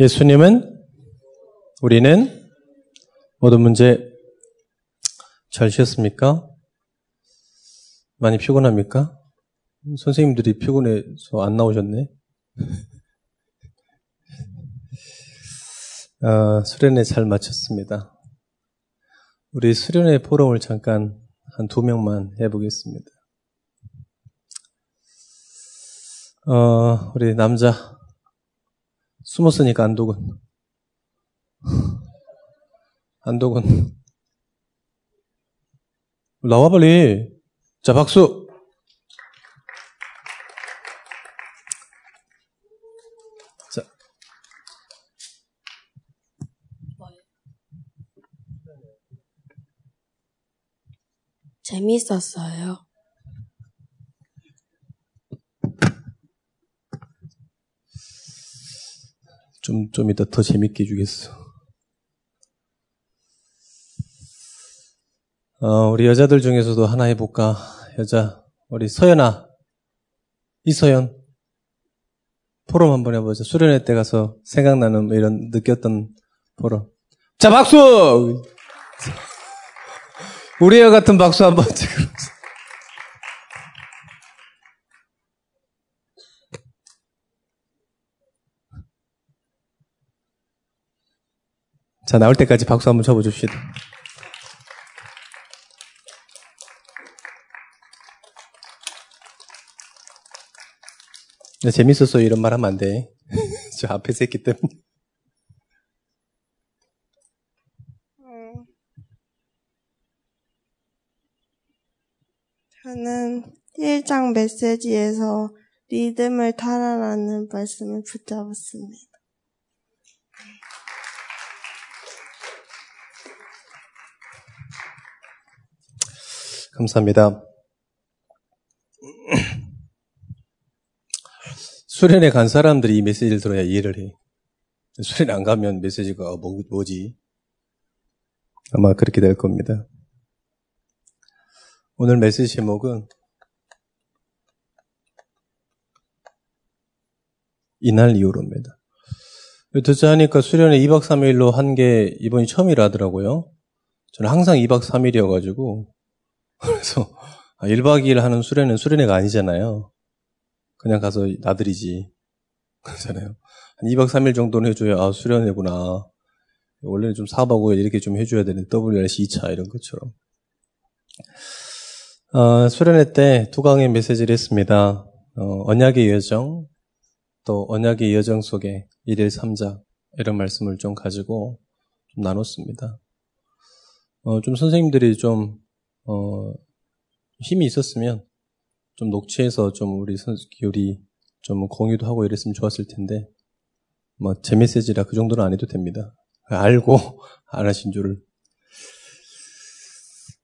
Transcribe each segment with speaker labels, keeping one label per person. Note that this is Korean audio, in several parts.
Speaker 1: 예수님은 우리는 모든 문제 잘 쉬었습니까? 많이 피곤합니까? 선생님들이 피곤해서 안 나오셨네. 아, 수련회 잘 마쳤습니다. 우리 수련회 포럼을 잠깐 한 두 명만 해보겠습니다. 어, 우리 남자 숨었으니까 안독은. 안독은. 나와 빨리. 자, 박수. 자.
Speaker 2: 재밌었어요.
Speaker 1: 좀, 좀 이따 더 재밌게 해주겠어. 어, 우리 여자들 중에서도 하나 해볼까? 여자, 우리 서연아. 이서연. 포럼 한번 해보자. 수련회 때 가서 생각나는 뭐 이런 느꼈던 포럼. 자, 박수! 우리 애 같은 박수 한번 지금. 자, 나올 때까지 박수 한번 쳐보십시다. 네, 재밌었어 이런 말 하면 안 돼. 저 앞에서 했기 때문에.
Speaker 2: 저는 1장 메시지에서 리듬을 타라라는 말씀을 붙잡았습니다.
Speaker 1: 감사합니다. 수련회 간 사람들이 이 메시지를 들어야 이해를 해. 수련회 안 가면 메시지가 뭐, 뭐지? 아마 그렇게 될 겁니다. 오늘 메시지 제목은 이날 이후로입니다. 듣자 하니까 수련회 2박 3일로 한 게 이번이 처음이라 하더라고요. 저는 항상 2박 3일이어가지고 그래서 1박 아, 2일 하는 수련은 수련회가 아니잖아요. 그냥 가서 나들이지. 그렇잖아요. 한 2박 3일 정도는 해줘야 아 수련회구나. 원래는 좀 4박 5일 이렇게 좀 해줘야 되는 WRC 2차 이런 것처럼. 어, 수련회 때 두 강의 메시지를 했습니다. 어, 언약의 여정, 또 언약의 여정 속에 1일 3자 이런 말씀을 좀 가지고 좀 나눴습니다. 어, 좀 선생님들이 좀 어, 힘이 있었으면 좀 녹취해서 좀 우리 선교리 좀 공유도 하고 이랬으면 좋았을 텐데 뭐 제 메시지라 그 정도는 안 해도 됩니다. 알고 안 하신 줄을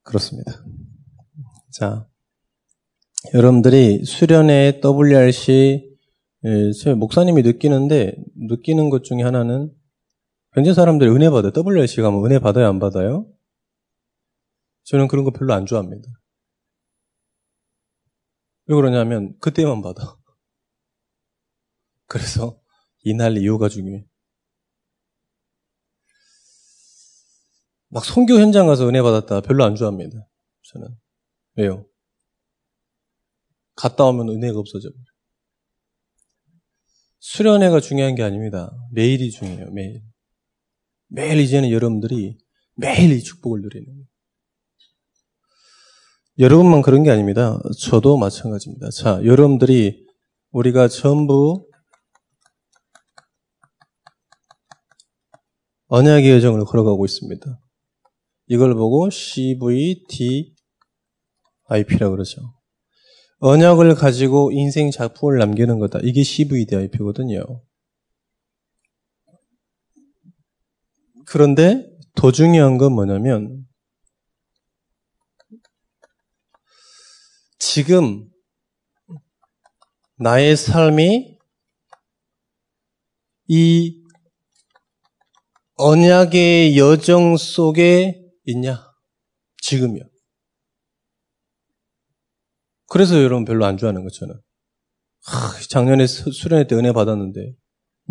Speaker 1: 그렇습니다. 자, 여러분들이 수련회 WRC 예, 목사님이 느끼는데 느끼는 것 중에 하나는 현재 사람들이 은혜 받아요. WRC 가면 은혜 받아요, 안 받아요? 저는 그런 거 별로 안 좋아합니다. 왜 그러냐면 그때만 받아. 그래서 이날 이유가 중요해. 막 성교 현장 가서 은혜 받았다 별로 안 좋아합니다. 저는 왜요? 갔다 오면 은혜가 없어져 버려. 수련회가 중요한 게 아닙니다. 매일이 중요해요. 매일. 매일 이제는 여러분들이 매일 이 축복을 누리는 거예요. 여러분만 그런 게 아닙니다. 저도 마찬가지입니다. 자, 여러분들이 우리가 전부 언약의 여정을 걸어가고 있습니다. 이걸 보고 CVDIP라고 그러죠. 언약을 가지고 인생 작품을 남기는 거다. 이게 CVDIP거든요. 그런데 더 중요한 건 뭐냐면 지금 나의 삶이 이 언약의 여정 속에 있냐? 지금이요. 그래서 여러분 별로 안 좋아하는 거 저는. 하, 작년에 수련회 때 은혜 받았는데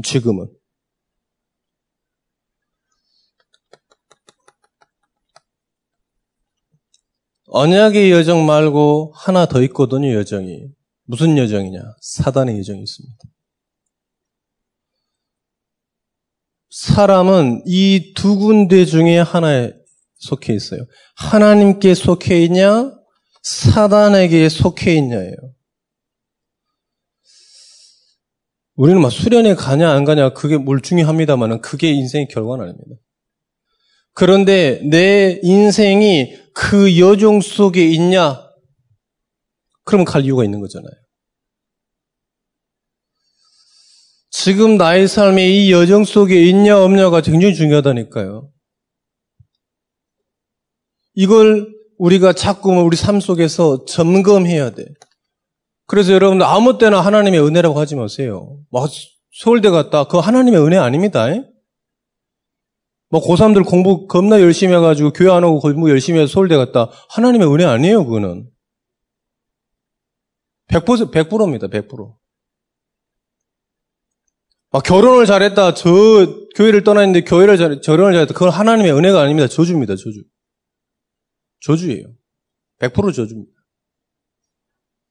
Speaker 1: 지금은 언약의 여정 말고 하나 더 있거든요, 여정이. 무슨 여정이냐? 사단의 여정이 있습니다. 사람은 이 두 군데 중에 하나에 속해 있어요. 하나님께 속해 있냐? 사단에게 속해 있냐예요. 우리는 막 수련회 가냐 안 가냐 그게 뭘 중요합니다만은 그게 인생의 결과는 아닙니다. 그런데 내 인생이 그 여정 속에 있냐? 그러면 갈 이유가 있는 거잖아요. 지금 나의 삶이 이 여정 속에 있냐 없냐가 굉장히 중요하다니까요. 이걸 우리가 자꾸 우리 삶 속에서 점검해야 돼. 그래서 여러분들 아무 때나 하나님의 은혜라고 하지 마세요. 막 서울대 갔다. 그거 하나님의 은혜 아닙니다. 뭐 고3들 공부 겁나 열심히 해가지고 교회 안 오고 공부 열심히 해서 서울대 갔다. 하나님의 은혜 아니에요, 그거는. 100%, 100%입니다, 100%. 막 결혼을 잘했다. 저 교회를 떠났는데 교회를 잘, 결혼을 잘했다. 그건 하나님의 은혜가 아닙니다. 저주입니다, 저주. 저주예요. 100% 저주입니다.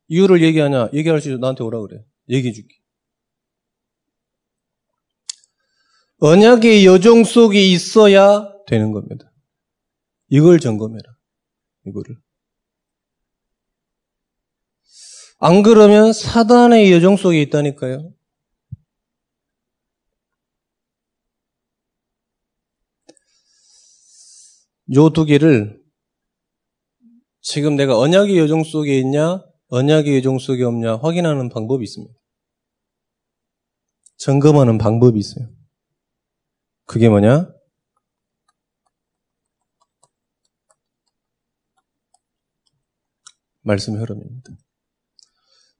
Speaker 1: 이유를 얘기하냐? 얘기할 수 있어. 나한테 오라 그래. 얘기해 줄게. 언약의 여정 속에 있어야 되는 겁니다. 이걸 점검해라. 이거를. 안 그러면 사단의 여정 속에 있다니까요. 요 두 개를 지금 내가 언약의 여정 속에 있냐, 언약의 여정 속에 없냐 확인하는 방법이 있습니다. 점검하는 방법이 있어요. 그게 뭐냐? 말씀의 흐름입니다.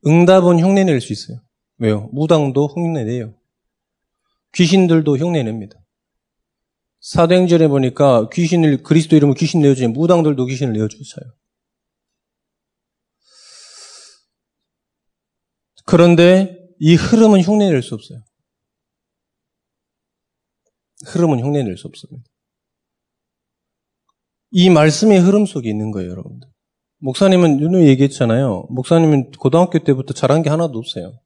Speaker 1: 응답은 흉내낼 수 있어요. 왜요? 무당도 흉내내요. 귀신들도 흉내냅니다. 사도행전에 보니까 귀신을 그리스도 이름으로 귀신 내어주니 무당들도 귀신을 내어주셔요. 그런데 이 흐름은 흉내낼 수 없어요. 흐름은 흉내낼 수 없습니다. 이 말씀의 흐름 속에 있는 거예요, 여러분들. 목사님은 윤우 얘기했잖아요. 목사님은 고등학교 때부터 잘한 게 하나도 없어요.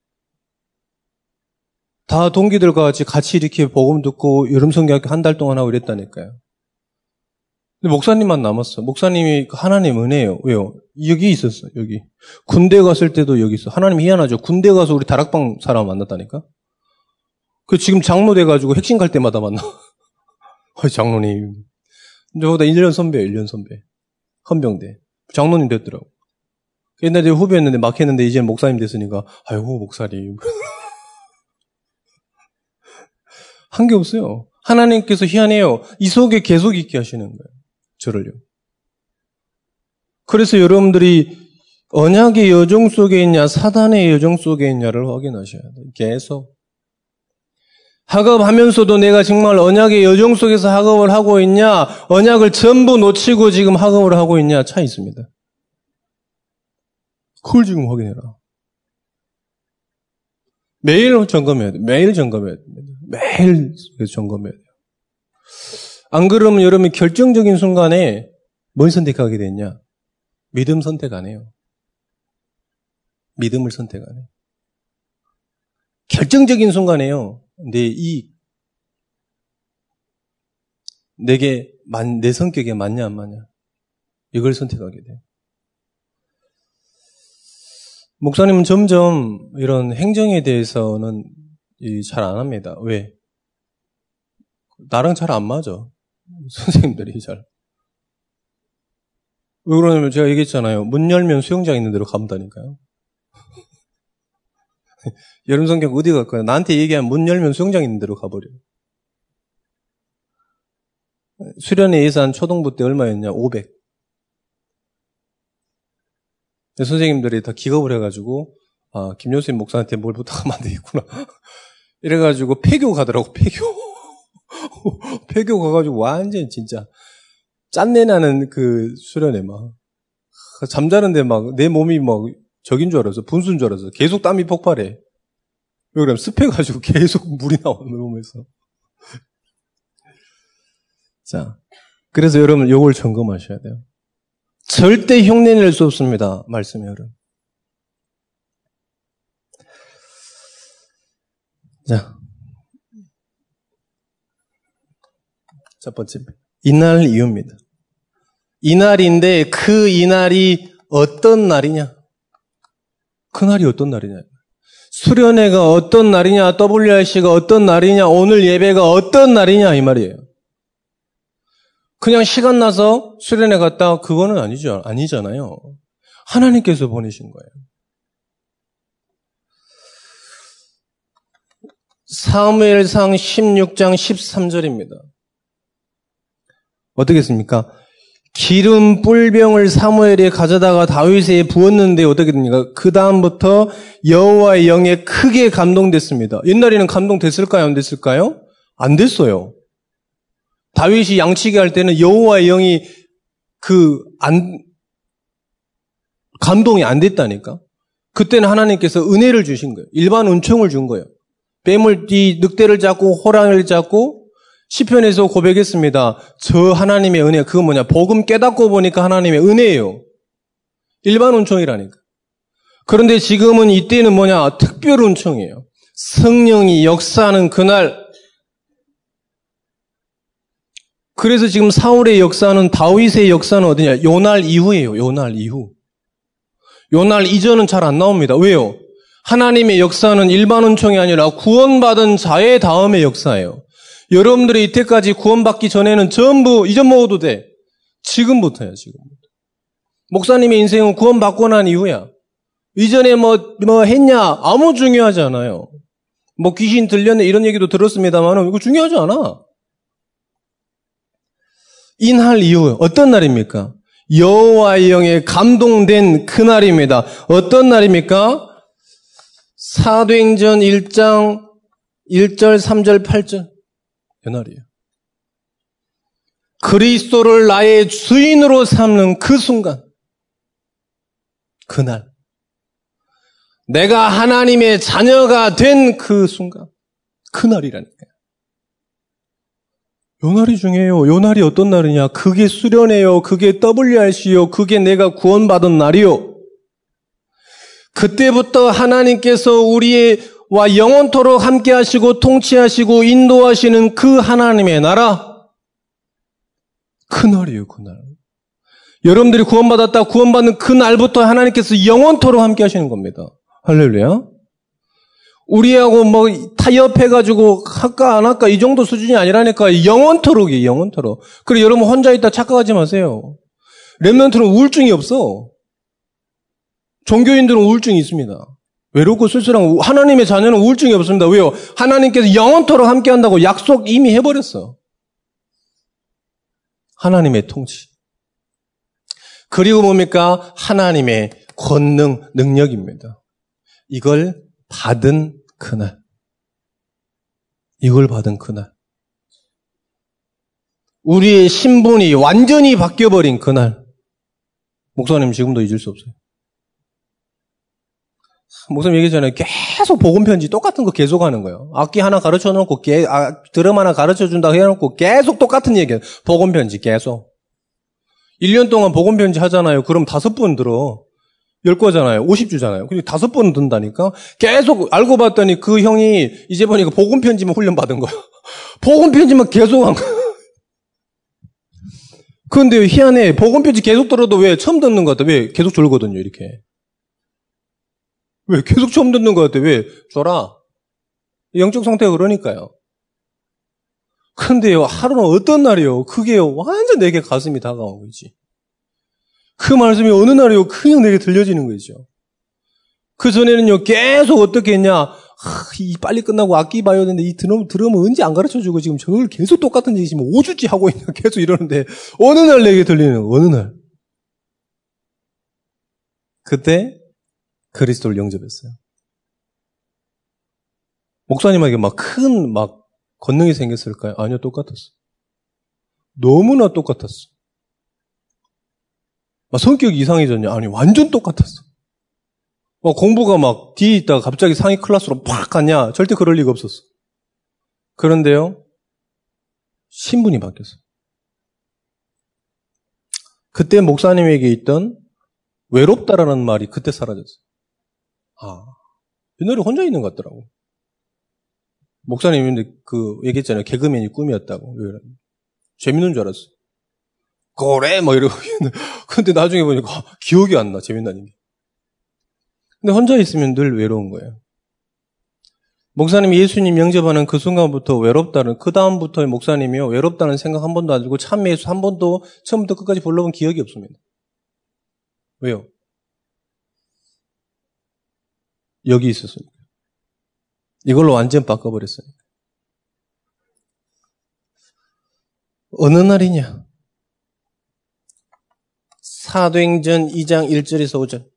Speaker 1: 다 동기들과 같이 같이 이렇게 복음 듣고 여름 성경학교 한 달 동안 하고 이랬다니까요. 근데 목사님만 남았어. 목사님이 하나님 은혜예요. 왜요? 여기 있었어. 여기. 군대 갔을 때도 여기 있어. 하나님 희한하죠. 군대 가서 우리 다락방 사람 만났다니까. 그 지금 장로 돼가지고 핵심 갈 때마다 만나. 어, 장로님. 저보다 1년 선배예요, 1년 선배. 헌병대. 장로님 됐더라고. 옛날에 후배였는데 막 했는데 이제 목사님 됐으니까, 아이고, 목사님. 한 게 없어요. 하나님께서 희한해요. 이 속에 계속 있게 하시는 거예요. 저를요. 그래서 여러분들이 언약의 여정 속에 있냐, 사단의 여정 속에 있냐를 확인하셔야 돼요. 계속. 학업하면서도 내가 정말 언약의 여정 속에서 학업을 하고 있냐, 언약을 전부 놓치고 지금 학업을 하고 있냐 차 있습니다. 그걸 지금 확인해라. 매일 점검해야 돼. 매일 점검해야 됩니다. 매일 점검해야 돼요. 안 그러면 여러분이 결정적인 순간에 뭘 선택하게 됐냐? 믿음 선택 안 해요. 믿음을 선택 안 해요. 결정적인 순간에요. 내 이, 내게, 내 성격에 맞냐, 안 맞냐. 이걸 선택하게 돼요. 목사님은 점점 이런 행정에 대해서는 잘 안 합니다. 왜? 나랑 잘 안 맞아. 선생님들이 잘. 왜 그러냐면 제가 얘기했잖아요. 문 열면 수영장 있는 데로 가본다니까요. 여름 성경 어디 갈까요? 나한테 얘기하면 문 열면 수영장 있는 데로 가버려요. 수련회 예산 초등부 때 얼마였냐? 500. 선생님들이 다 기겁을 해가지고, 아, 김효수님 목사한테 뭘 부탁하면 안 되겠구나. 이래가지고 폐교 가더라고, 폐교. 폐교 가가지고 완전 진짜 짠내 나는 그 수련회 막. 잠자는데 막 내 몸이 막 적인 줄 알았어. 분수인 줄 알았어. 계속 땀이 폭발해. 왜 그러면 습해가지고 계속 물이 나와, 내 몸에서. 자. 그래서 여러분 요걸 점검하셔야 돼요. 절대 흉내 낼 수 없습니다. 말씀이 여러분. 자. 첫 번째. 이날 이유입니다. 이날인데 그 이날이 어떤 날이냐? 그날이 어떤 날이냐? 수련회가 어떤 날이냐? WRC가 어떤 날이냐? 오늘 예배가 어떤 날이냐? 이 말이에요. 그냥 시간 나서 수련회 갔다 그거는 아니죠. 아니잖아요. 하나님께서 보내신 거예요. 사무엘상 16장 13절입니다. 어떻겠습니까? 기름 뿔병을 사무엘이 가져다가 다윗에 부었는데 어떻게 됩니까? 그 다음부터 여호와의 영에 크게 감동됐습니다. 옛날에는 감동됐을까요? 안 됐을까요? 안 됐어요. 다윗이 양치기 할 때는 여호와의 영이 그 안 감동이 안 됐다니까. 그때는 하나님께서 은혜를 주신 거예요. 일반 은총을 준 거예요. 뱀을 이 늑대를 잡고 호랑이를 잡고 시편에서 고백했습니다. 저 하나님의 은혜, 그건 뭐냐? 복음 깨닫고 보니까 하나님의 은혜예요. 일반 은총이라니까. 그런데 지금은 이때는 뭐냐? 특별 은총이에요. 성령이 역사하는 그날. 그래서 지금 사울의 역사는 다윗의 역사는 어디냐? 요날 이후예요. 요날 이후. 요날 이전은 잘 안 나옵니다. 왜요? 하나님의 역사는 일반 은총이 아니라 구원받은 자의 다음의 역사예요. 여러분들이 이때까지 구원받기 전에는 전부 잊어먹어도 돼. 지금부터야, 지금부터. 목사님의 인생은 구원받고 난 이후야. 이전에 뭐, 뭐 했냐? 아무 중요하지 않아요. 뭐 귀신 들렸네 이런 얘기도 들었습니다만 이거 중요하지 않아. 인할 이유 어떤 날입니까? 여호와의 영에 감동된 그 날입니다. 어떤 날입니까? 사도행전 1장 1절, 3절, 8절. 연날이에요. 그리스도를 나의 주인으로 삼는 그 순간, 그날, 내가 하나님의 자녀가 된 그 순간, 그날이라니까요. 요 날이 중요해요. 요 날이 어떤 날이냐? 그게 수련회요. 그게 WRC요. 그게 내가 구원받은 날이요. 그때부터 하나님께서 우리의 와 영원토록 함께 하시고 통치하시고 인도하시는 그 하나님의 나라. 그날이에요, 그날. 여러분들이 구원받았다, 구원받는 그 날부터 하나님께서 영원토록 함께 하시는 겁니다. 할렐루야. 우리하고 뭐 타협해가지고 할까 안 할까 이 정도 수준이 아니라니까 영원토록이에요, 영원토록. 그리고 여러분 혼자 있다 착각하지 마세요. 랩런트는 우울증이 없어. 종교인들은 우울증이 있습니다. 외롭고 쓸쓸한 하나님의 자녀는 우울증이 없습니다. 왜요? 하나님께서 영원토록 함께한다고 약속 이미 해버렸어. 하나님의 통치. 그리고 뭡니까? 하나님의 권능, 능력입니다. 이걸 받은 그날. 이걸 받은 그날. 우리의 신분이 완전히 바뀌어버린 그날. 목사님 지금도 잊을 수 없어요. 목사님 얘기 전에 계속 복음 편지 똑같은 거 계속 하는 거예요. 악기 하나 가르쳐 놓고 게, 아, 드럼 하나 가르쳐 준다고 해놓고 계속 똑같은 얘기예요. 복음 편지 계속. 1년 동안 복음 편지 하잖아요. 그럼 다섯 번 들어. 열 거잖아요. 50주잖아요. 근데 다섯 번 든다니까? 계속 알고 봤더니 그 형이 이제 보니까 복음 편지만 훈련 받은 거예요. 복음 편지만 계속 한 거예요. 그런데 희한해. 복음 편지 계속 들어도 왜 처음 듣는 것 같아? 왜 계속 졸거든요, 이렇게. 왜? 계속 처음 듣는 것 같아. 왜? 줘라. 영적 상태가 그러니까요. 근데요, 하루는 어떤 날이요? 그게 완전 내게 가슴이 다가온 거지. 그 말씀이 어느 날이요? 그냥 내게 들려지는 거죠. 그 전에는요, 계속 어떻게 했냐? 아, 이 빨리 끝나고 악기 봐야 되는데 이 드럼, 드럼은 언제 안 가르쳐 주고 지금 저걸 계속 똑같은 얘기 지금 5주째 하고 있냐? 계속 이러는데 어느 날 내게 들리는 거, 어느 날. 그때 그리스도를 영접했어요. 목사님에게 막큰막 권능이 생겼을까요? 아니요, 똑같았어. 너무나 똑같았어. 막 성격이 이상해졌냐? 아니, 완전 똑같았어. 막 공부가 막 뒤에 있다가 갑자기 상위 클래스로 팍 갔냐? 절대 그럴 리가 없었어. 그런데요, 신분이 바뀌었어. 그때 목사님에게 있던 외롭다라는 말이 그때 사라졌어요. 아, 옛날에 혼자 있는 것 같더라고. 목사님이 그 얘기했잖아요. 개그맨이 꿈이었다고. 재밌는 줄 알았어. 그래 뭐 이러고 근데 나중에 보니까 기억이 안 나. 재밌다는 게. 근데 혼자 있으면 늘 외로운 거예요. 목사님이 예수님 영접하는 그 순간부터 외롭다는, 그 다음부터 목사님이요, 외롭다는 생각 한 번도 안 들고 참 예수 한 번도 처음부터 끝까지 불러본 기억이 없습니다. 왜요? 여기 있었으니까. 이걸로 완전 바꿔버렸어요. 어느 날이냐? 사도행전 2장 1절에서 5절.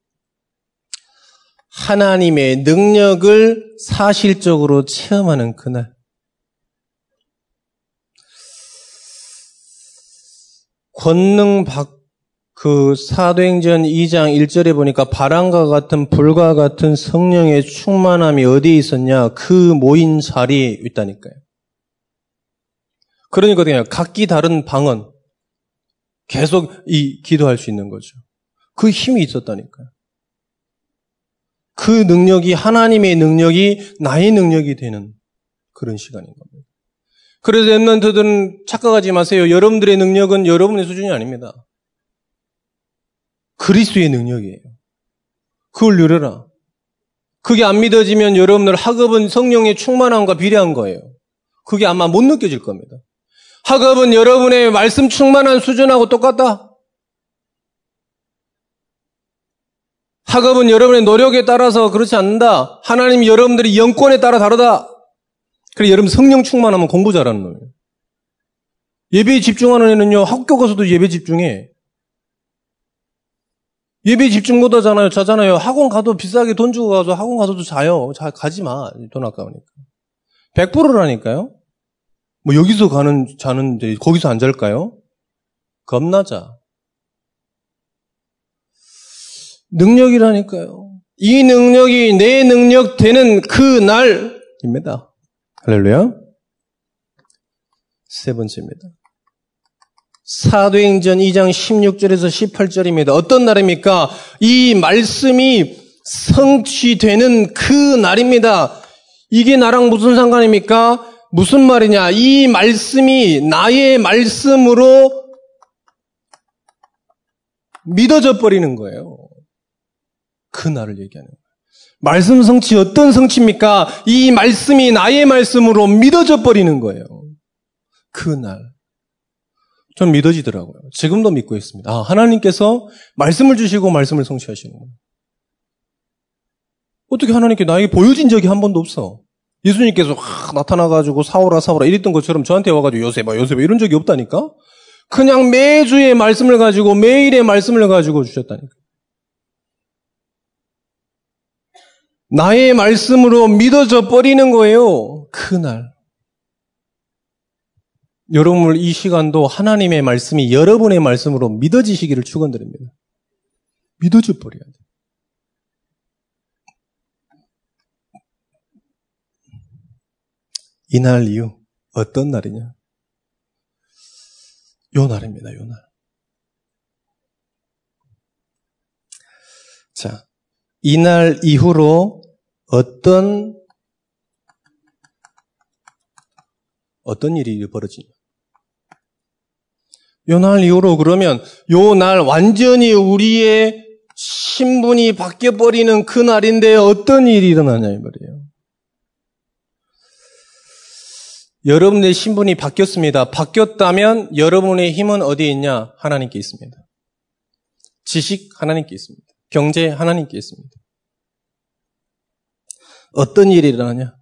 Speaker 1: 하나님의 능력을 사실적으로 체험하는 그날. 권능 박, 그 사도행전 2장 1절에 보니까 바람과 같은 불과 같은 성령의 충만함이 어디에 있었냐? 그 모인 자리에 있다니까요. 그러니까 그냥 각기 다른 방언 계속 이 기도할 수 있는 거죠. 그 힘이 있었다니까요. 그 능력이 하나님의 능력이 나의 능력이 되는 그런 시간인 겁니다. 그래서 랩런트들은 착각하지 마세요. 여러분들의 능력은 여러분의 수준이 아닙니다. 그리스도의 능력이에요. 그걸 누려라. 그게 안 믿어지면 여러분들 학업은 성령의 충만함과 비례한 거예요. 그게 아마 못 느껴질 겁니다. 학업은 여러분의 말씀 충만한 수준하고 똑같다. 학업은 여러분의 노력에 따라서 그렇지 않는다. 하나님 여러분들이 영권에 따라 다르다. 그래 여러분 성령 충만하면 공부 잘하는 놈이에요. 예배에 집중하는 애는요 학교 가서도 예배 집중해. 예배 집중 못 하잖아요. 자잖아요. 학원 가도 비싸게 돈 주고 가서 학원 가서도 자요. 자, 가지 마. 돈 아까우니까. 100%라니까요. 뭐 여기서 가는 자는데 거기서 안 잘까요? 겁나자. 능력이라니까요. 이 능력이 내 능력 되는 그 날입니다. 할렐루야. 세 번째입니다. 사도행전 2장 16절에서 18절입니다. 어떤 날입니까? 이 말씀이 성취되는 그 날입니다. 이게 나랑 무슨 상관입니까? 무슨 말이냐? 이 말씀이 나의 말씀으로 믿어져 버리는 거예요. 그 날을 얘기하는 거예요. 말씀 성취 어떤 성취입니까? 이 말씀이 나의 말씀으로 믿어져 버리는 거예요. 그 날. 전 믿어지더라고요. 지금도 믿고 있습니다. 아, 하나님께서 말씀을 주시고 말씀을 성취하시는 거예요. 어떻게 하나님께 나에게 보여진 적이 한 번도 없어. 예수님께서 하, 나타나가지고 사오라 사오라 이랬던 것처럼 저한테 와가지고 요셉아 요셉아 이런 적이 없다니까? 그냥 매주의 말씀을 가지고 매일의 말씀을 가지고 주셨다니까. 나의 말씀으로 믿어져 버리는 거예요. 그날. 여러분 이 시간도 하나님의 말씀이 여러분의 말씀으로 믿어지시기를 축원드립니다. 믿어져 버려야 돼. 이날 이후 어떤 날이냐? 요 날입니다. 요 날. 자, 이날 이후로 어떤 어떤 일이 벌어지냐? 요 날 이후로 그러면 요 날 완전히 우리의 신분이 바뀌어 버리는 그 날인데 어떤 일이 일어나냐 이 말이에요. 여러분의 신분이 바뀌었습니다. 바뀌었다면 여러분의 힘은 어디에 있냐? 하나님께 있습니다. 지식 하나님께 있습니다. 경제 하나님께 있습니다. 어떤 일이 일어나냐?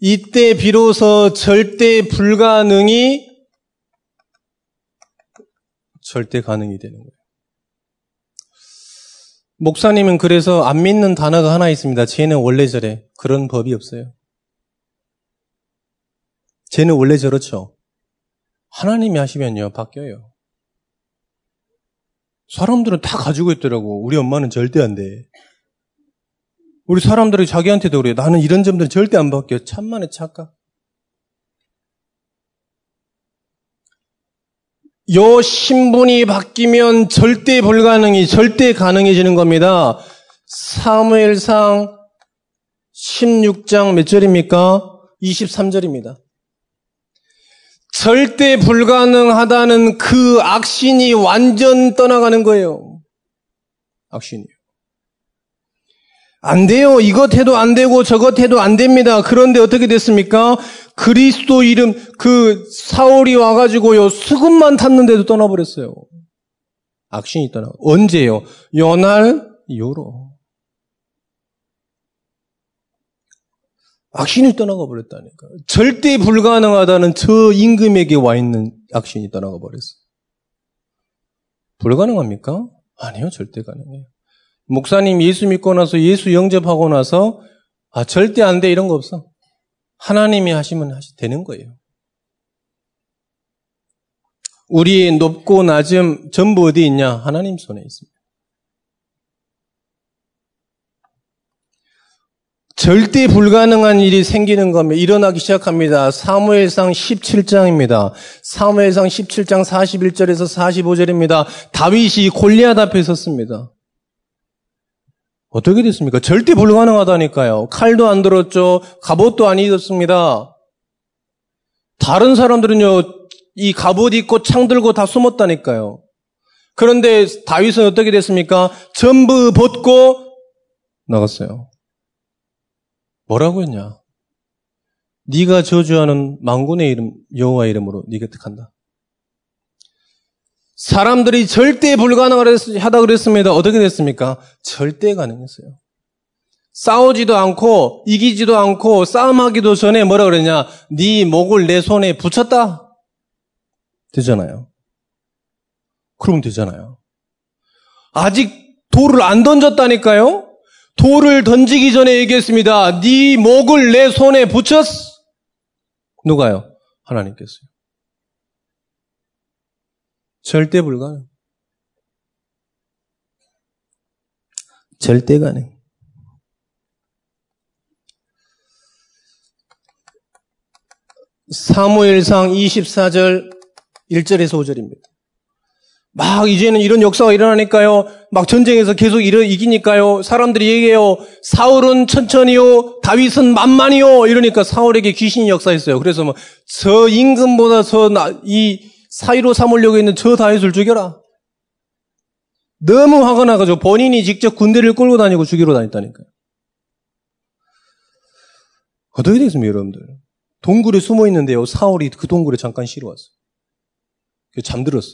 Speaker 1: 이때 비로소 절대 불가능이 절대 가능이 되는 거예요. 목사님은 그래서 안 믿는 단어가 하나 있습니다. 쟤는 원래 저래. 그런 법이 없어요. 쟤는 원래 저렇죠. 하나님이 하시면요, 바뀌어요. 사람들은 다 가지고 있더라고. 우리 엄마는 절대 안 돼. 우리 사람들이 자기한테도 그래. 나는 이런 점들은 절대 안 바뀌어. 참만의 착각. 요 신분이 바뀌면 절대 불가능이 절대 가능해지는 겁니다. 사무엘상 16장 몇 절입니까? 23절입니다. 절대 불가능하다는 그 악신이 완전 떠나가는 거예요. 악신이요. 안 돼요. 이것 해도 안 되고 저것 해도 안 됩니다. 그런데 어떻게 됐습니까? 그리스도 이름 그 사울이 와가지고요 수금만 탔는데도 떠나버렸어요. 악신이 떠나. 언제요? 연할 이후로. 악신이 떠나가 버렸다니까. 절대 불가능하다는 저 임금에게 와 있는 악신이 떠나가 버렸어. 불가능합니까? 아니요, 절대 가능해요. 목사님 예수 믿고 나서 예수 영접하고 나서 아 절대 안 돼 이런 거 없어. 하나님이 하시면 하시 되는 거예요. 우리 높고 낮음 전부 어디 있냐? 하나님 손에 있습니다. 절대 불가능한 일이 생기는 겁니다. 일어나기 시작합니다. 사무엘상 17장입니다. 사무엘상 17장 41절에서 45절입니다. 다윗이 골리앗 앞에 섰습니다. 어떻게 됐습니까? 절대 불가능하다니까요. 칼도 안 들었죠. 갑옷도 안 입었습니다. 다른 사람들은요, 이 갑옷 입고 창 들고 다 숨었다니까요. 그런데 다윗은 어떻게 됐습니까? 전부 벗고 나갔어요. 뭐라고 했냐? 네가 저주하는 망군의 이름 여호와 이름으로 네가 택한다. 사람들이 절대 불가능하다 그랬습니다. 어떻게 됐습니까? 절대 가능했어요. 싸우지도 않고 이기지도 않고 싸움하기도 전에 뭐라 그랬냐? 네 목을 내 손에 붙였다. 되잖아요. 그러면 되잖아요. 아직 돌을 안 던졌다니까요? 돌을 던지기 전에 얘기했습니다. 네 목을 내 손에 붙였어. 누가요? 하나님께서요. 절대 불가능. 절대 가능. 사무엘상 24절 1절에서 5절입니다. 막 이제는 이런 역사가 일어나니까요. 막 전쟁에서 계속 일어 이기니까요. 사람들이 얘기해요. 사울은 천천히요. 다윗은 만만히요. 이러니까 사울에게 귀신이 역사했어요. 그래서 뭐 저 임금보다 저이 사이로 삼으려고 있는 저 다윗을 죽여라. 너무 화가 나가지고 본인이 직접 군대를 끌고 다니고 죽이러 다녔다니까요. 어떻게 되겠습니까, 여러분들? 동굴에 숨어 있는데요. 사울이 그 동굴에 잠깐 쉬러 왔어. 그 잠들었어.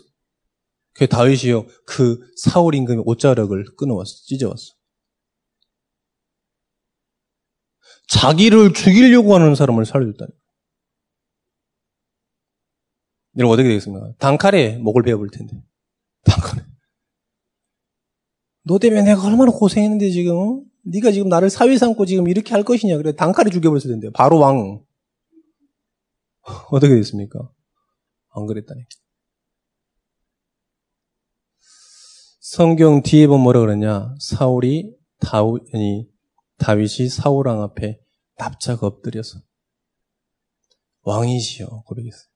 Speaker 1: 그 다윗이요. 그 사울 임금의 옷자락을 끊어왔어. 찢어왔어. 자기를 죽이려고 하는 사람을 살려줬다니까. 여러분 어떻게 되겠습니까? 단칼에 목을 베어볼 텐데. 단칼에. 너 때문에 내가 얼마나 고생했는데 지금 네가 지금 나를 사위 삼고 지금 이렇게 할 것이냐 그래 단칼에 죽여버렸을 텐데 바로 왕 어떻게 됐습니까? 안 그랬다니 성경 뒤에 보면 뭐라 그러냐 사울이 다우, 아니, 다윗이 사울왕 앞에 납작 엎드려서 왕이시여 고백했어요.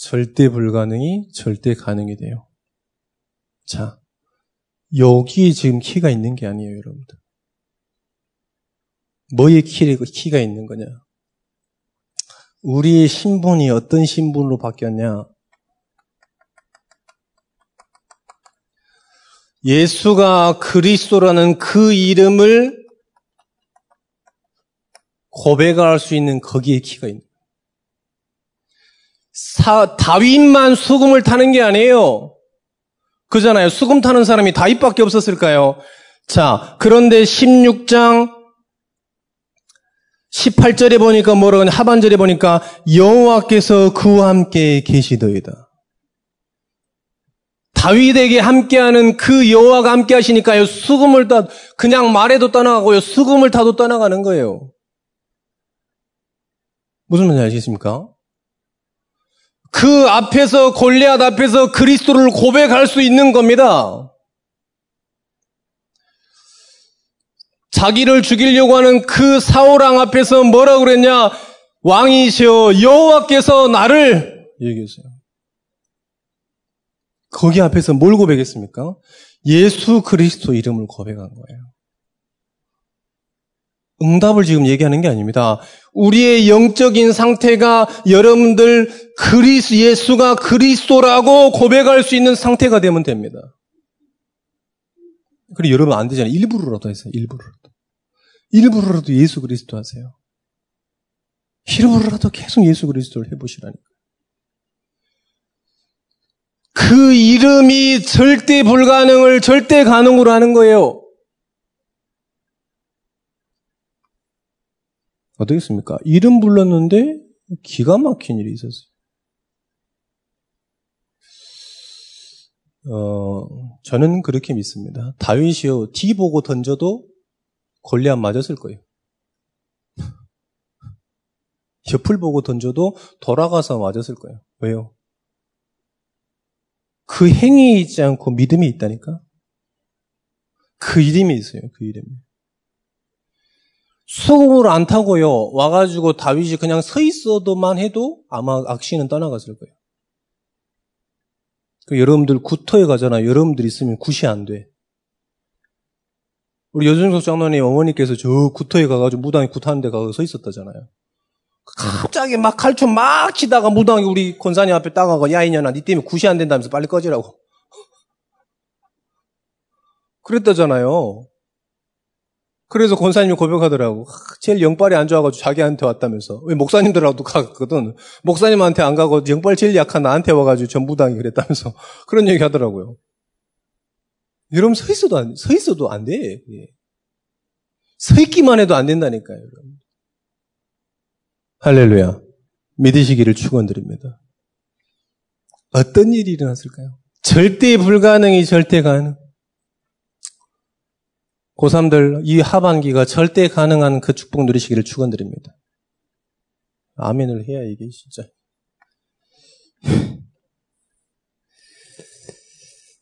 Speaker 1: 절대 불가능이 절대 가능이 돼요. 자, 여기에 지금 키가 있는 게 아니에요, 여러분들. 뭐의 키가 있는 거냐? 우리의 신분이 어떤 신분으로 바뀌었냐? 예수가 그리스도라는 그 이름을 고백할 수 있는 거기에 키가 있는 사, 다윗만 수금을 타는 게 아니에요. 그잖아요. 수금 타는 사람이 다윗밖에 없었을까요? 자, 그런데 16장 18절에 보니까 뭐라고 하냐, 하반절에 보니까 여호와께서 그와 함께 계시더이다. 다윗에게 함께하는 그 여호와가 함께 하시니까요. 수금을 타 그냥 말해도 떠나가고요. 수금을 타도 떠나가는 거예요. 무슨 말인지 아시겠습니까? 그 앞에서 골리앗 앞에서 그리스도를 고백할 수 있는 겁니다. 자기를 죽이려고 하는 그 사울왕 앞에서 뭐라 그랬냐? 왕이시여 여호와께서 나를 얘기했어요. 거기 앞에서 뭘 고백했습니까? 예수 그리스도 이름을 고백한 거예요. 응답을 지금 얘기하는 게 아닙니다. 우리의 영적인 상태가 여러분들 그리스 예수가 그리스도라고 고백할 수 있는 상태가 되면 됩니다. 그리고 여러분 안 되잖아요. 일부러라도 하세요. 일부러라도. 일부러라도 예수 그리스도 하세요. 일부러라도 계속 예수 그리스도를 해보시라니까. 그 이름이 절대 불가능을 절대 가능으로 하는 거예요. 어떻겠습니까? 이름 불렀는데 기가 막힌 일이 있었어요. 어, 저는 그렇게 믿습니다. 다윗이요, 뒤 보고 던져도 골리앗 맞았을 거예요. 옆을 보고 던져도 돌아가서 맞았을 거예요. 왜요? 그 행위에 있지 않고 믿음이 있다니까? 그 이름이 있어요, 그 이름이. 소금을 안 타고요, 와가지고 다윗이 그냥 서 있어도만 해도 아마 악신은 떠나갔을 거예요. 그 여러분들 구터에 가잖아요. 여러분들 있으면 굿이 안 돼. 우리 여준석 장로님 어머니께서 저 구터에 가가지고 무당이 굿하는 데 가서 서 있었다잖아요. 갑자기 막 칼춤 막 치다가 무당이 우리 권사님 앞에 따가고 야 이년아 니 때문에 굿이 안 된다면서 빨리 꺼지라고. 그랬다잖아요. 그래서 권사님이 고백하더라고. 제일 영빨이 안 좋아가지고 자기한테 왔다면서. 왜 목사님들하고도 가거든. 목사님한테 안 가고 영빨 제일 약한 나한테 와가지고 전부당이 그랬다면서. 그런 얘기 하더라고요. 여러분 서 있어도 안, 서 있어도 안 돼. 서 있기만 해도 안 된다니까요. 여러분. 할렐루야. 믿으시기를 축원드립니다. 어떤 일이 일어났을까요? 절대 불가능이 절대 가능. 고3들 이 하반기가 절대 가능한 그 축복 누리시기를 축원드립니다. 아멘을 해야 이게 진짜.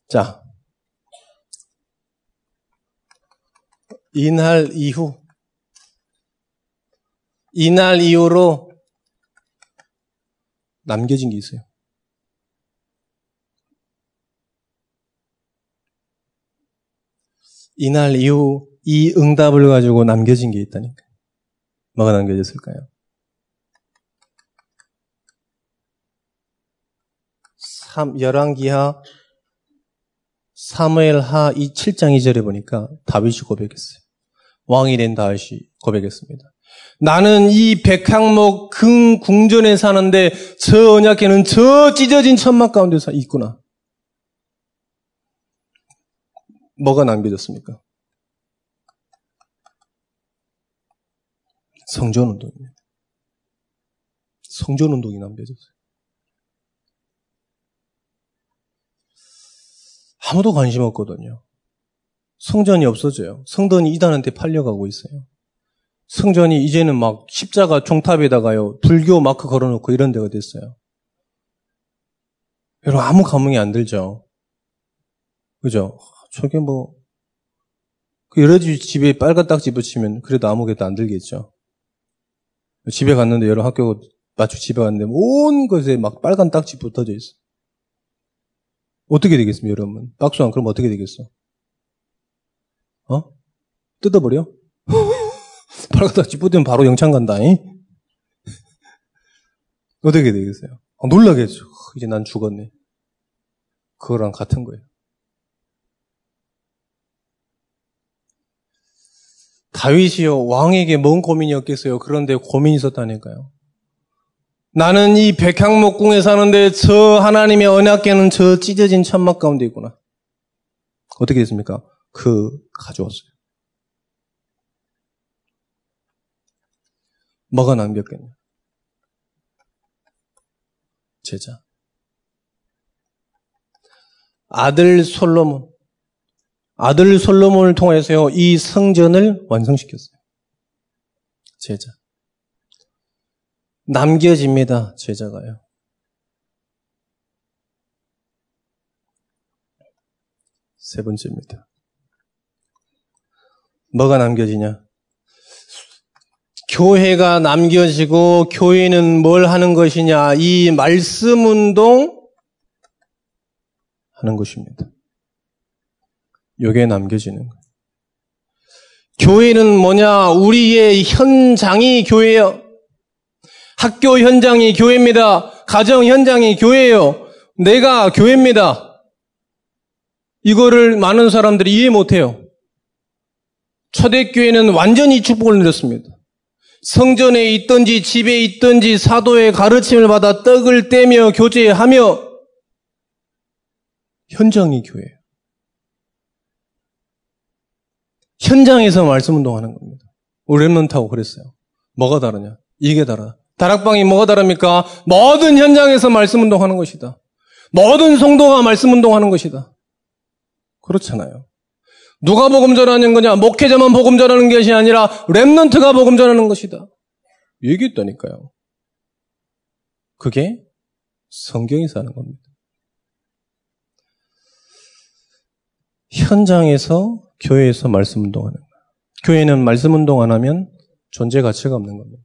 Speaker 1: 자, 이날 이후, 이날 이후로 남겨진 게 있어요. 이날 이후 이 응답을 가지고 남겨진 게 있다니까. 뭐가 남겨졌을까요? 3, 열왕기하 사무엘하 이 7장 2절에 보니까 다윗이 고백했어요. 왕이 된 다윗이 고백했습니다. 나는 이 백향목 금 궁전에 사는데 저 언약계는 저 찢어진 천막 가운데 있구나. 뭐가 남겨졌습니까? 성전 운동입니다. 성전 운동이 남겨졌어요. 아무도 관심 없거든요. 성전이 없어져요. 성전이 이단한테 팔려가고 있어요. 성전이 이제는 막 십자가 종탑에다가요, 불교 마크 걸어놓고 이런 데가 됐어요. 여러분, 아무 감흥이 안 들죠? 그죠? 저게 뭐, 그 여러 집에 빨간 딱지 붙이면 그래도 아무것도 안 들겠죠. 집에 갔는데 여러 학교 마치 집에 갔는데 온 것에 막 빨간 딱지 붙어져 있어. 어떻게 되겠습니까, 여러분? 박수 안 그럼 어떻게 되겠어? 어? 뜯어버려? 빨간 딱지 붙으면 바로 영창 간다, 잉? 어떻게 되겠어요? 아, 놀라겠죠. 이제 난 죽었네. 그거랑 같은 거예요. 다윗이요 왕에게 뭔 고민이 없겠어요. 그런데 고민이 있었다니까요. 나는 이 백향목궁에 사는데 저 하나님의 언약계는 저 찢어진 천막 가운데 있구나. 어떻게 됐습니까? 그 가져왔어요. 뭐가 남겼겠냐? 제자. 아들 솔로몬. 아들 솔로몬을 통해서요, 이 성전을 완성시켰어요. 제자. 남겨집니다, 제자가요. 세 번째입니다. 뭐가 남겨지냐? 교회가 남겨지고 교회는 뭘 하는 것이냐 이 말씀 운동 하는 것입니다. 요게 남겨지는 거예요. 교회는 뭐냐? 우리의 현장이 교회예요. 학교 현장이 교회입니다. 가정 현장이 교회예요. 내가 교회입니다. 이거를 많은 사람들이 이해 못해요. 초대교회는 완전히 축복을 누렸습니다. 성전에 있든지 집에 있든지 사도의 가르침을 받아 떡을 떼며 교제하며 현장이 교회예요. 현장에서 말씀 운동하는 겁니다. 우리 랩런트하고 그랬어요. 뭐가 다르냐? 이게 다르다. 다락방이 뭐가 다릅니까? 모든 현장에서 말씀 운동하는 것이다. 모든 성도가 말씀 운동하는 것이다. 그렇잖아요. 누가 복음 전하는 거냐? 목회자만 복음 전하는 것이 아니라 랩런트가 복음 전하는 것이다. 얘기했다니까요. 그게 성경에서 하는 겁니다. 현장에서 교회에서 말씀 운동하는 거예요. 교회는 말씀 운동 안 하면 존재 가치가 없는 겁니다.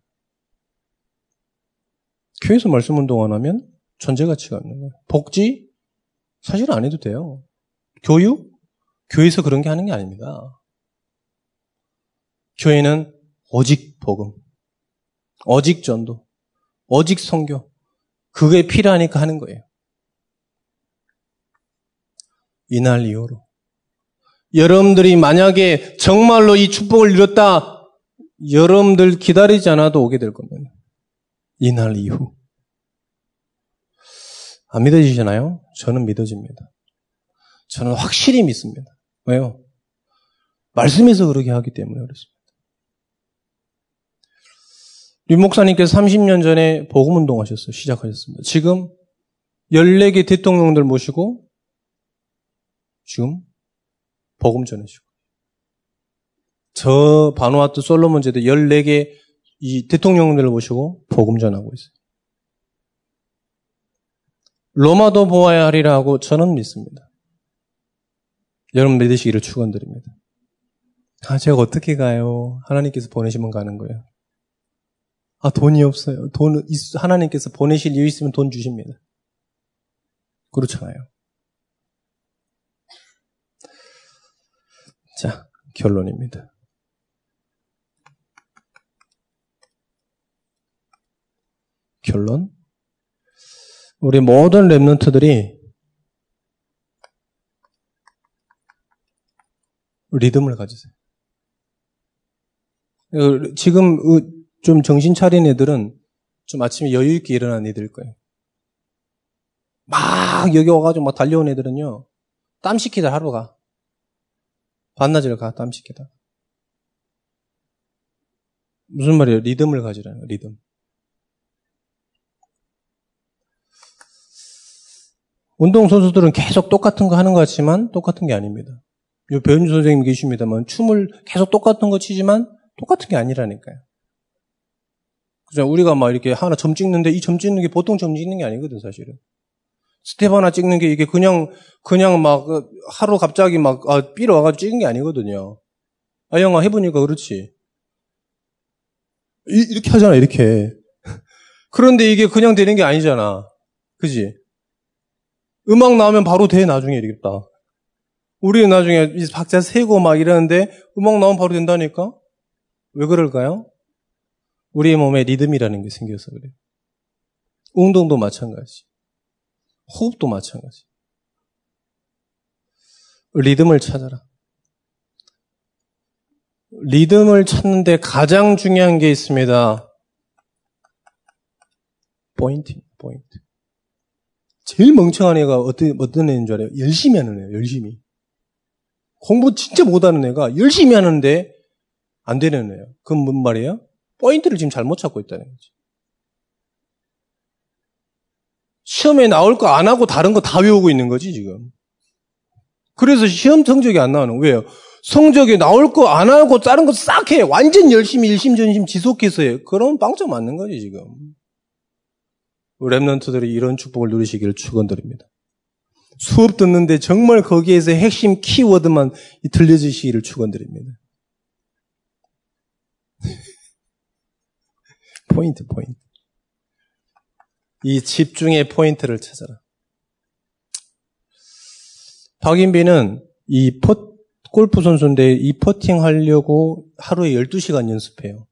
Speaker 1: 교회에서 말씀 운동 안 하면 존재 가치가 없는 거예요. 복지? 사실 안 해도 돼요. 교육? 교회에서 그런 게 하는 게 아닙니다. 교회는 오직 복음, 오직 전도, 오직 성교. 그게 필요하니까 하는 거예요. 이날 이후로. 여러분들이 만약에 정말로 이 축복을 이뤘다, 여러분들 기다리지 않아도 오게 될 겁니다. 이날 이후. 안 믿어지시나요? 저는 믿어집니다. 저는 확실히 믿습니다. 왜요? 말씀에서 그렇게 하기 때문에 그렇습니다. 리 목사님께서 30년 전에 복음 운동 하셨어요. 시작하셨습니다. 지금 14개 대통령들 모시고 지금 복음 전하시고. 저 바누아투 솔로몬 제도 14개 이 대통령들을 모시고 복음 전하고 있어요. 로마도 보아야 하리라 고 저는 믿습니다. 여러분 믿으시기를 축원드립니다. 아, 제가 어떻게 가요? 하나님께서 보내시면 가는 거예요. 아, 돈이 없어요. 돈, 하나님께서 보내실 이유 있으면 돈 주십니다. 그렇잖아요. 자, 결론입니다. 결론. 우리 모든 랩런트들이 리듬을 가지세요. 지금 좀 정신 차린 애들은 좀 아침에 여유 있게 일어난 애들일 거예요. 막 여기 와가지고 막 달려온 애들은요, 땀 식히다 하루가. 반나절 가, 땀 식히다. 무슨 말이에요? 리듬을 가지라는 거예요, 리듬. 운동선수들은 계속 똑같은 거 하는 것 같지만 똑같은 게 아닙니다. 요 배은주 선생님 계십니다만 춤을 계속 똑같은 거 치지만 똑같은 게 아니라니까요. 그죠? 우리가 막 이렇게 하나 점 찍는데 이 점 찍는 게 보통 점 찍는 게 아니거든, 사실은. 스텝 하나 찍는 게 이게 그냥, 그냥 막 하루 갑자기 막, 아, feel이 와가지고 찍은 게 아니거든요. 아, 영화 해보니까 그렇지. 이, 이렇게 하잖아, 이렇게. 그런데 이게 그냥 되는 게 아니잖아. 그지? 음악 나오면 바로 돼, 나중에 이러겠다. 우리는 나중에 박자 세고 막 이러는데 음악 나오면 바로 된다니까? 왜 그럴까요? 우리의 몸에 리듬이라는 게 생겨서 그래요. 운동도 마찬가지. 호흡도 마찬가지. 리듬을 찾아라. 리듬을 찾는데 가장 중요한 게 있습니다. 포인트, 포인트. 제일 멍청한 애가 어떤, 어떤 애인 줄 알아요? 열심히 하는 애예요, 열심히. 공부 진짜 못하는 애가 열심히 하는데 안 되는 애예요. 그건 뭔 말이에요? 포인트를 지금 잘못 찾고 있다는 거지. 시험에 나올 거 안 하고 다른 거 다 외우고 있는 거지, 지금. 그래서 시험 성적이 안 나오는 왜요? 성적이 나올 거 안 하고 다른 거 싹 해. 완전 열심히 일심 전심 지속해서 해. 그럼 빵점 맞는 거지, 지금. Remnant들이 이런 축복을 누리시기를 축원드립니다. 수업 듣는데 정말 거기에서 핵심 키워드만 들려주시기를 축원드립니다. 포인트, 포인트. 이 집중의 포인트를 찾아라. 박인비는 이 퍼, 골프 선수인데 이 퍼팅 하려고 하루에 12시간 연습해요.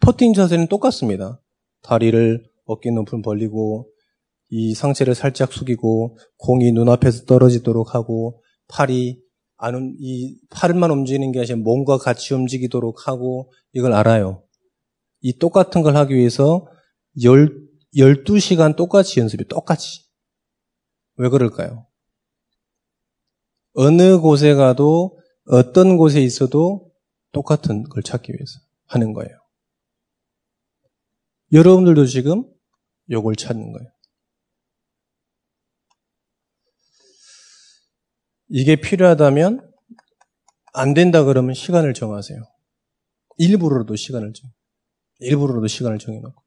Speaker 1: 퍼팅 자세는 똑같습니다. 다리를 어깨 높은 벌리고 이 상체를 살짝 숙이고 공이 눈앞에서 떨어지도록 하고 팔이 안, 이 팔만 움직이는 게 아니라 몸과 같이 움직이도록 하고 이걸 알아요. 이 똑같은 걸 하기 위해서 열, 12시간 똑같이 연습이 똑같이. 왜 그럴까요? 어느 곳에 가도 어떤 곳에 있어도 똑같은 걸 찾기 위해서 하는 거예요. 여러분들도 지금 요걸 찾는 거예요. 이게 필요하다면 안 된다 그러면 시간을 정하세요. 일부러라도 시간을 정. 일부러라도 시간을 정해놓고.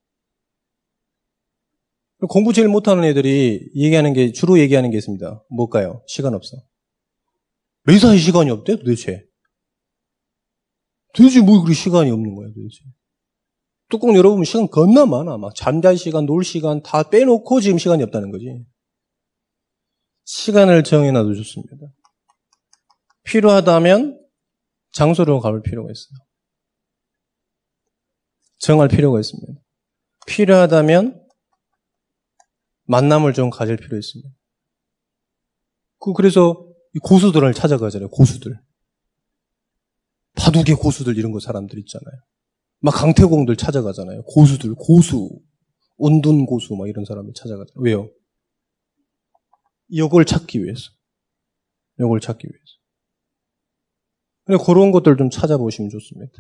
Speaker 1: 공부 제일 못하는 애들이 얘기하는 게 주로 얘기하는 게 있습니다. 뭘까요? 시간 없어. 매사에 시간이 없대 도대체. 도대체 뭐 그리 시간이 없는 거야 도대체. 뚜껑 열어보면 시간 겁나 많아. 막 잠잘 시간, 놀 시간 다 빼놓고 지금 시간이 없다는 거지. 시간을 정해놔도 좋습니다. 필요하다면 장소로 가볼 필요가 있어요. 정할 필요가 있습니다. 필요하다면 만남을 좀 가질 필요 있습니다. 그 그래서 고수들을 찾아가잖아요. 고수들. 바둑의 고수들 이런 거 사람들 있잖아요. 막 강태공들 찾아가잖아요. 고수들, 고수, 온둔 고수 막 이런 사람들 찾아가잖아요. 왜요? 이걸 찾기 위해서. 이걸 찾기 위해서. 그런 것들 좀 찾아보시면 좋습니다.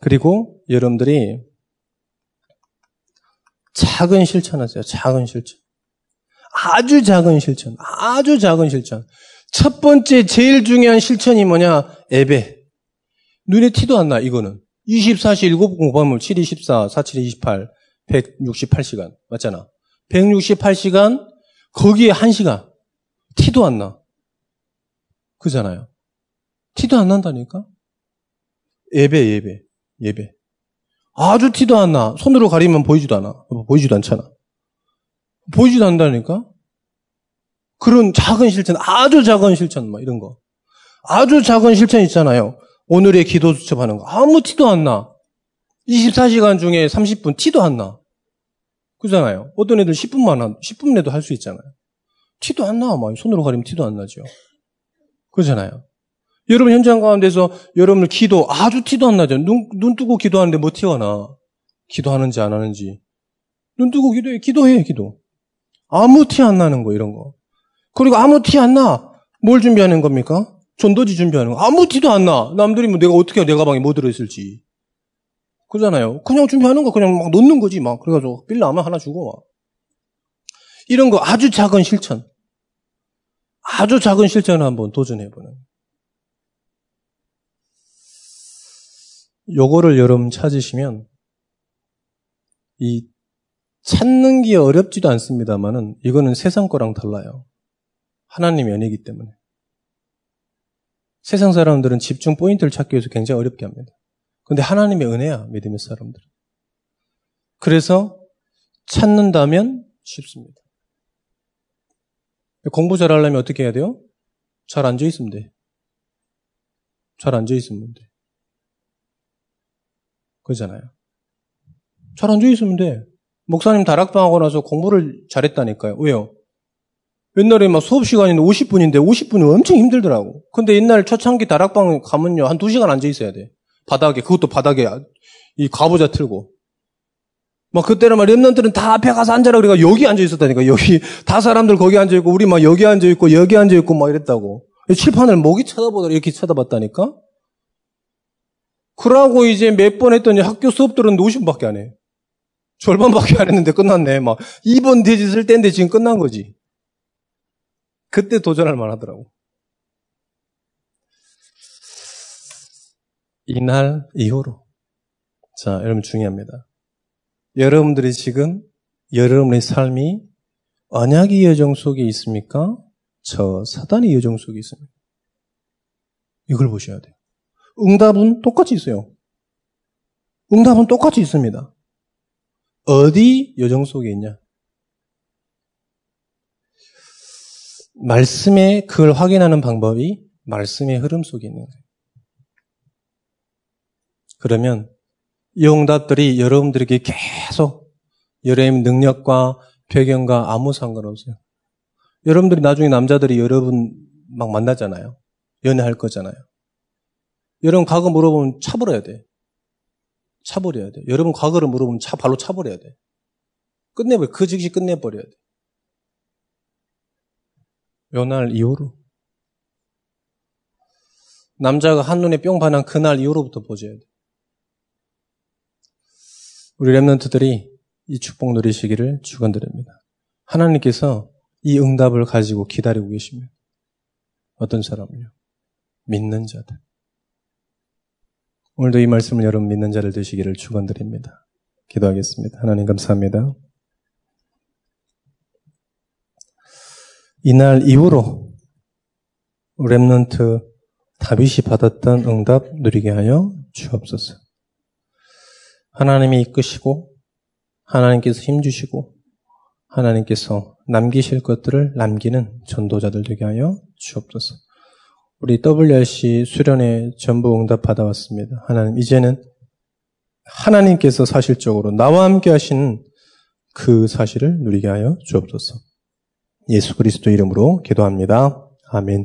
Speaker 1: 그리고 여러분들이 작은 실천하세요. 작은 실천. 아주 작은 실천. 아주 작은 실천. 첫 번째 제일 중요한 실천이 뭐냐? 예배. 눈에 티도 안 나, 이거는. 24시 7 공부하면 7, 24, 4, 7, 28, 168시간. 맞잖아. 168시간, 거기에 1시간. 티도 안 나. 그잖아요. 티도 안 난다니까? 예배, 예배, 예배. 아주 티도 안 나. 손으로 가리면 보이지도 않아. 보이지도 않잖아. 보이지도 않다니까? 그런 작은 실천, 아주 작은 실천, 막 이런 거. 아주 작은 실천 있잖아요. 오늘의 기도 수첩하는 거. 아무 티도 안 나. 24시간 중에 30분 티도 안 나. 그잖아요. 어떤 애들 10분만 한, 10분 내도 할 수 있잖아요. 티도 안 나. 막 손으로 가리면 티도 안 나죠. 그잖아요. 여러분 현장 가운데서 여러분들 기도 아주 티도 안 나죠. 눈, 눈 뜨고 기도하는데 뭐 티가 나? 기도하는지 안 하는지. 눈 뜨고 기도해. 기도해, 기도. 아무 티 안 나는 거, 이런 거. 그리고 아무 티 안 나. 뭘 준비하는 겁니까? 전도지 준비하는 거. 아무 티도 안 나. 남들이 뭐 내가 어떻게 내 가방에 뭐 들어있을지. 그잖아요. 그냥 준비하는 거 그냥 막 놓는 거지, 막. 그래가지고 빌라 아마 하나 주고 막. 이런 거 아주 작은 실천. 아주 작은 실천을 한번 도전해보는. 요거를 여러분 찾으시면 이 찾는 게 어렵지도 않습니다만은 이거는 세상 거랑 달라요. 하나님의 은혜이기 때문에. 세상 사람들은 집중 포인트를 찾기 위해서 굉장히 어렵게 합니다. 근데 하나님의 은혜야, 믿음의 사람들은. 그래서 찾는다면 쉽습니다. 공부 잘 하려면 어떻게 해야 돼요? 잘 앉아 있으면 돼. 잘 앉아 있으면 돼. 그잖아요. 잘 앉아 있으면 돼. 목사님 다락방 하고 나서 공부를 잘했다니까요. 왜요? 옛날에 막 수업 시간인데 50분인데 50분이 엄청 힘들더라고. 근데 옛날 초창기 다락방 가면요. 한 2시간 앉아 있어야 돼. 바닥에. 그것도 바닥에 이 가보자 틀고. 막 그때는 막 랩런들은 다 앞에 가서 앉아라 그래가 여기 앉아 있었다니까. 여기 다 사람들 거기 앉아 있고 우리 막 여기 앉아 있고 여기 앉아 있고 막 이랬다고. 칠판을 목이 쳐다보더라 이렇게 쳐다봤다니까. 그러고 이제 몇 번 했더니 학교 수업들은 50분밖에 안 해. 절반밖에 안 했는데 끝났네. 막 2번 돼지 쓸 때인데 지금 끝난 거지. 그때 도전할 만하더라고. 이날 이후로. 자, 여러분 중요합니다. 여러분들이 지금 여러분의 삶이 언약의 여정 속에 있습니까? 저 사단의 여정 속에 있습니까? 이걸 보셔야 돼요. 응답은 똑같이 있어요. 응답은 똑같이 있습니다. 어디 여정 속에 있냐? 말씀에 그걸 확인하는 방법이 말씀의 흐름 속에 있는 거예요. 그러면 이 응답들이 여러분들에게 계속 여러분의 능력과 배경과 아무 상관없어요. 여러분들이 나중에 남자들이 여러분 막 만나잖아요. 연애할 거잖아요. 여러분 과거 물어보면 차버려야 돼. 차버려야 돼. 여러분 과거를 물어보면 차, 발로 차버려야 돼. 끝내버려. 그 즉시 끝내버려야 돼. 요날 이후로. 남자가 한눈에 뿅 반한 그날 이후로부터 보셔야 돼. 우리 랩런트들이 이 축복 누리시기를 축원드립니다. 하나님께서 이 응답을 가지고 기다리고 계십니다. 어떤 사람은요? 믿는 자들. 오늘도 이 말씀을 여러분 믿는 자를 되시기를 축원드립니다. 기도하겠습니다. 하나님 감사합니다. 이날 이후로 랩런트 다윗이 받았던 응답 누리게 하여 주옵소서. 하나님이 이끄시고 하나님께서 힘 주시고 하나님께서 남기실 것들을 남기는 전도자들 되게 하여 주옵소서. 우리 WRC 수련회 전부 응답 받아왔습니다. 하나님, 이제는 하나님께서 사실적으로 나와 함께 하신 그 사실을 누리게 하여 주옵소서. 예수 그리스도 이름으로 기도합니다. 아멘.